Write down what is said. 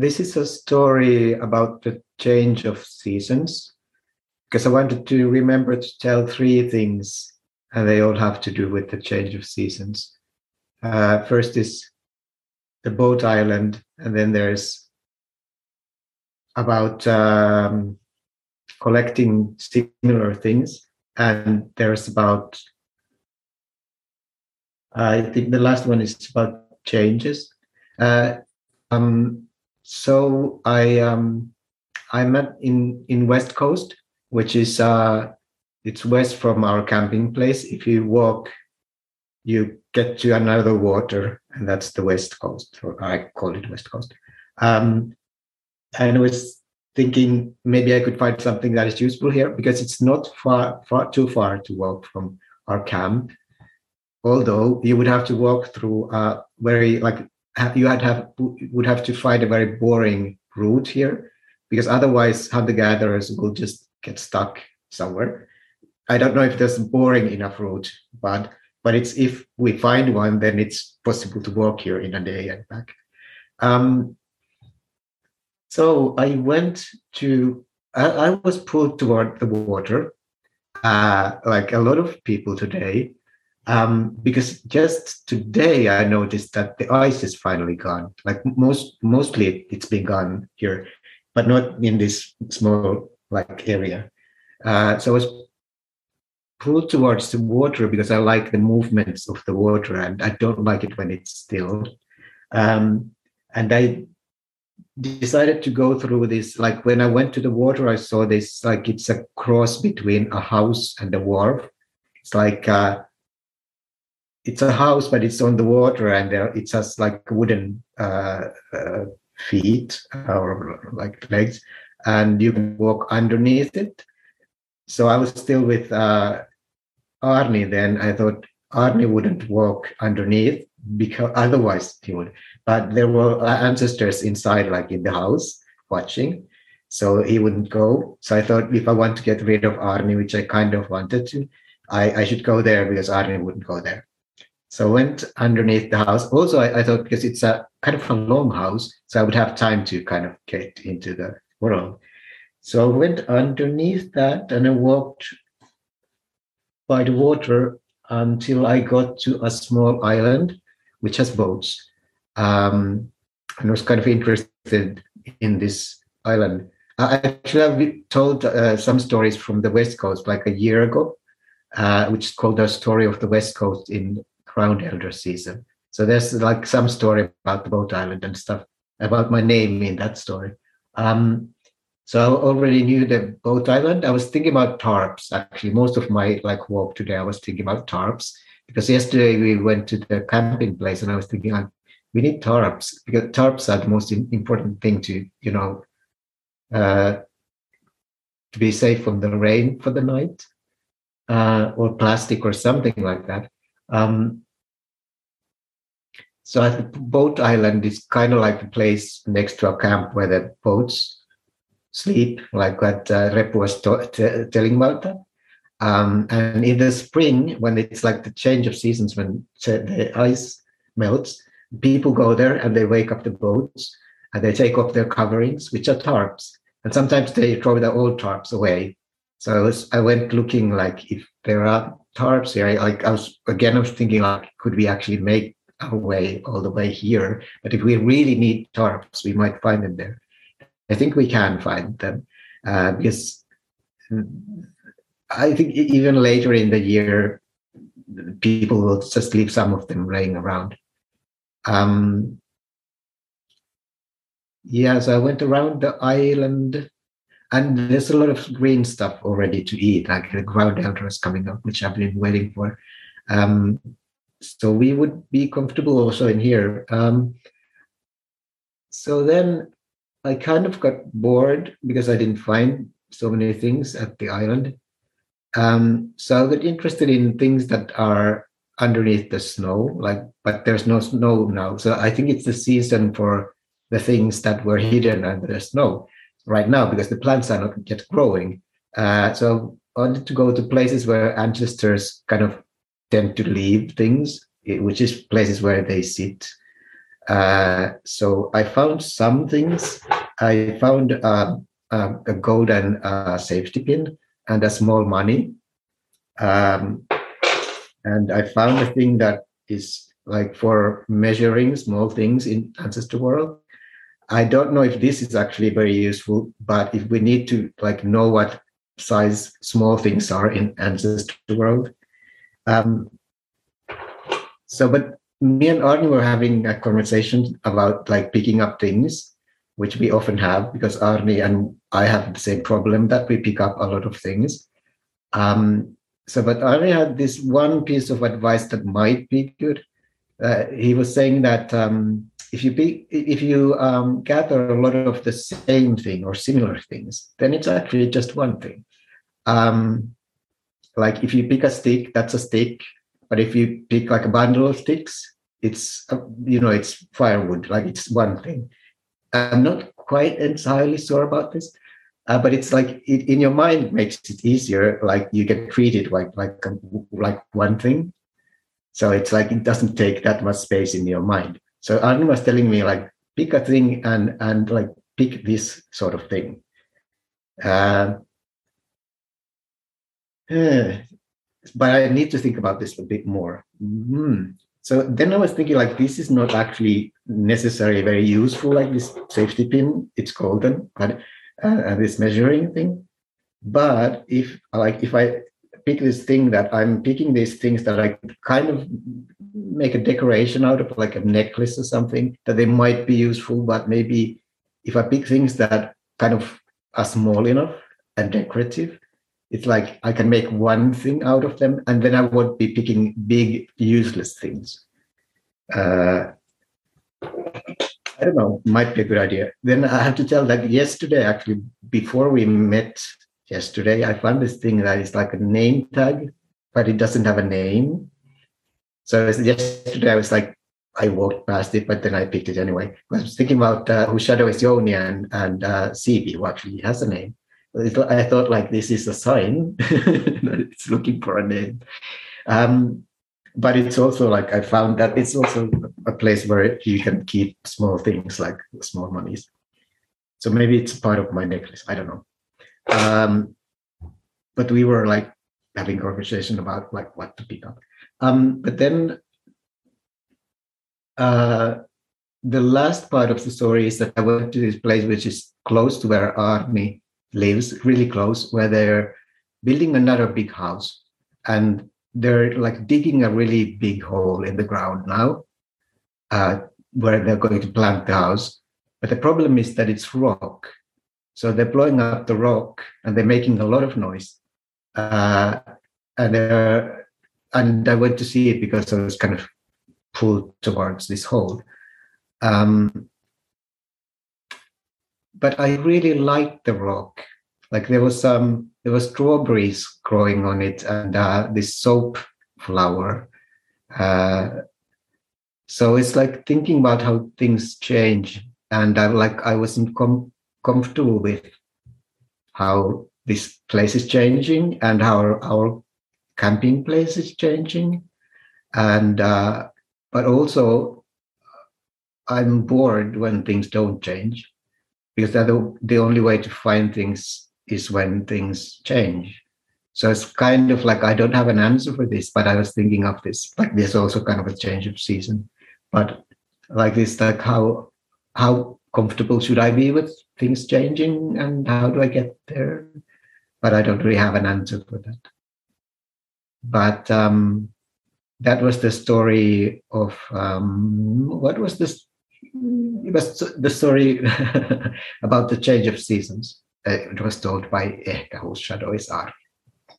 this is a story about the change of seasons because I wanted to remember to tell three things, and they all have to do with the change of seasons. Uh, first is the boat island, and then there's about um, collecting similar things, and there's about I think the last one is about changes. Uh, um, so I um, I'm at in in West Coast, which is uh, it's west from our camping place. If you walk, you get to another water, and that's the West Coast, or I call it West Coast. Um, and I was thinking maybe I could find something that is useful here because it's not far, far too far to walk from our camp. Although you would have to walk through a very like you had have would have to find a very boring route here because otherwise hunter gatherers will just get stuck somewhere. I don't know if there's a boring enough route, but but it's if we find one, then it's possible to walk here in a day and back. Um, so I went to, I, I was pulled toward the water, uh, like a lot of people today, um, because just today I noticed that the ice is finally gone. Like most, mostly it's been gone here, but not in this small like area. Uh, so I was pulled towards the water because I like the movements of the water and I don't like it when it's still. Um, and I decided to go through this. Like when I went to the water, I saw this like it's a cross between a house and a wharf. It's like uh, it's a house, but it's on the water and there it has like wooden uh, uh, feet or like legs, and you can walk underneath it. So I was still with uh, Arnie then. I thought Arnie wouldn't walk underneath because otherwise he would. But there were ancestors inside, like in the house, watching. So he wouldn't go. So I thought if I want to get rid of Arnie, which I kind of wanted to, I, I should go there because Arnie wouldn't go there. So I went underneath the house. Also, I, I, thought because it's a kind of a long house, so I would have time to kind of get into the world. So I went underneath that and I walked by the water until I got to a small island which has boats. Um, and I was kind of interested in this island. I actually have told uh, some stories from the West Coast like a year ago, uh, which is called the story of the West Coast in Ground Elder season. So there's like some story about the boat island and stuff about my name in that story. Um, so I already knew the boat island. I was thinking about tarps. Actually, most of my like walk today, I was thinking about tarps because yesterday we went to the camping place and I was thinking like we need tarps because tarps are the most important thing to you know uh, to be safe from the rain for the night uh, or plastic or something like that. Um, so I think boat island is kind of like a place next to a camp where the boats sleep, like what uh, Rep was t- t- telling about that. Um, and in the spring, when it's like the change of seasons, when the ice melts, people go there and they wake up the boats and they take off their coverings, which are tarps. And sometimes they throw the old tarps away. So I, was, I went looking like if there are tarps here, like I was again, I was thinking like, could we actually make our way all the way here. But if we really need tarps, we might find them there. I think we can find them uh, because I think even later in the year, people will just leave some of them laying around. Um, yeah, so I went around the island and there's a lot of green stuff already to eat, like the ground elder is coming up, which I've been waiting for. Um, so we would be comfortable also in here. Um, so then I kind of got bored because I didn't find so many things at the island. Um, so I got interested in things that are underneath the snow, like, but there's no snow now. So I think it's the season for the things that were hidden under the snow right now because the plants are not yet growing. Uh, so I wanted to go to places where ancestors kind of tend to leave things, which is places where they sit. Uh, so I found some things. I found uh, a golden uh, safety pin and a small money. Um, and I found a thing that is like for measuring small things in ancestor world. I don't know if this is actually very useful, but if we need to like know what size small things are in ancestor world. Um, so, but me and Arnie were having a conversation about like picking up things, which we often have because Arnie and I have the same problem that we pick up a lot of things. Um, so, but Arnie had this one piece of advice that might be good. Uh, he was saying that um, if you pick, if you um, gather a lot of the same thing or similar things, then it's actually just one thing. Um, like if you pick a stick, that's a stick. But if you pick like a bundle of sticks, it's uh, you know it's firewood. Like it's one thing. I'm not quite entirely sure about this, uh, but it's like it, in your mind makes it easier. Like you get treated like like like one thing. So it's like it doesn't take that much space in your mind. So Arne was telling me like pick a thing and and like pick this sort of thing. Uh, but I need to think about this a bit more. Mm-hmm. So then I was thinking like this is not actually necessarily very useful, like this safety pin. It's golden, but uh, this measuring thing. But if like if I pick this thing that I'm picking these things that I kind of make a decoration out of, like a necklace or something, that they might be useful. But maybe if I pick things that kind of are small enough and decorative, it's like I can make one thing out of them, and then I won't be picking big, useless things. Uh, I don't know, might be a good idea. Then I have to tell that yesterday, actually, before we met yesterday, I found this thing that is like a name tag, but it doesn't have a name. So yesterday I was like, I walked past it, but then I picked it anyway. I was thinking about uh, whose shadow is Yoni and, and uh, CB, who actually has a name. I thought like this is a sign that it's looking for a name. Um, but it's also like I found that it's also a place where you can keep small things like small monies. So maybe it's part of my necklace. I don't know. Um, but we were like having conversation about like what to pick up. Um, but then uh, the last part of the story is that I went to this place which is close to where Arnie lives, really close, where they're building another big house. And they're like digging a really big hole in the ground now uh, where they're going to plant the house. But the problem is that it's rock. So they're blowing up the rock and they're making a lot of noise. Uh, and, and I went to see it because I was kind of pulled towards this hole. Um, but I really liked the rock. Like there was some there were strawberries growing on it and uh, this soap flower. Uh, so it's like thinking about how things change, and I like I wasn't com- comfortable with how this place is changing and how our, camping place is changing, and uh, but also I'm bored when things don't change because the, the only way to find things is when things change. So it's kind of like I don't have an answer for this, but I was thinking of this. Like there's also kind of a change of season, but like this, like how how comfortable should I be with things changing, and how do I get there? But I don't really have an answer for that. But um, that was the story of um, what was this? It was the story about the change of seasons. Uh, it was told by shadow is Arne.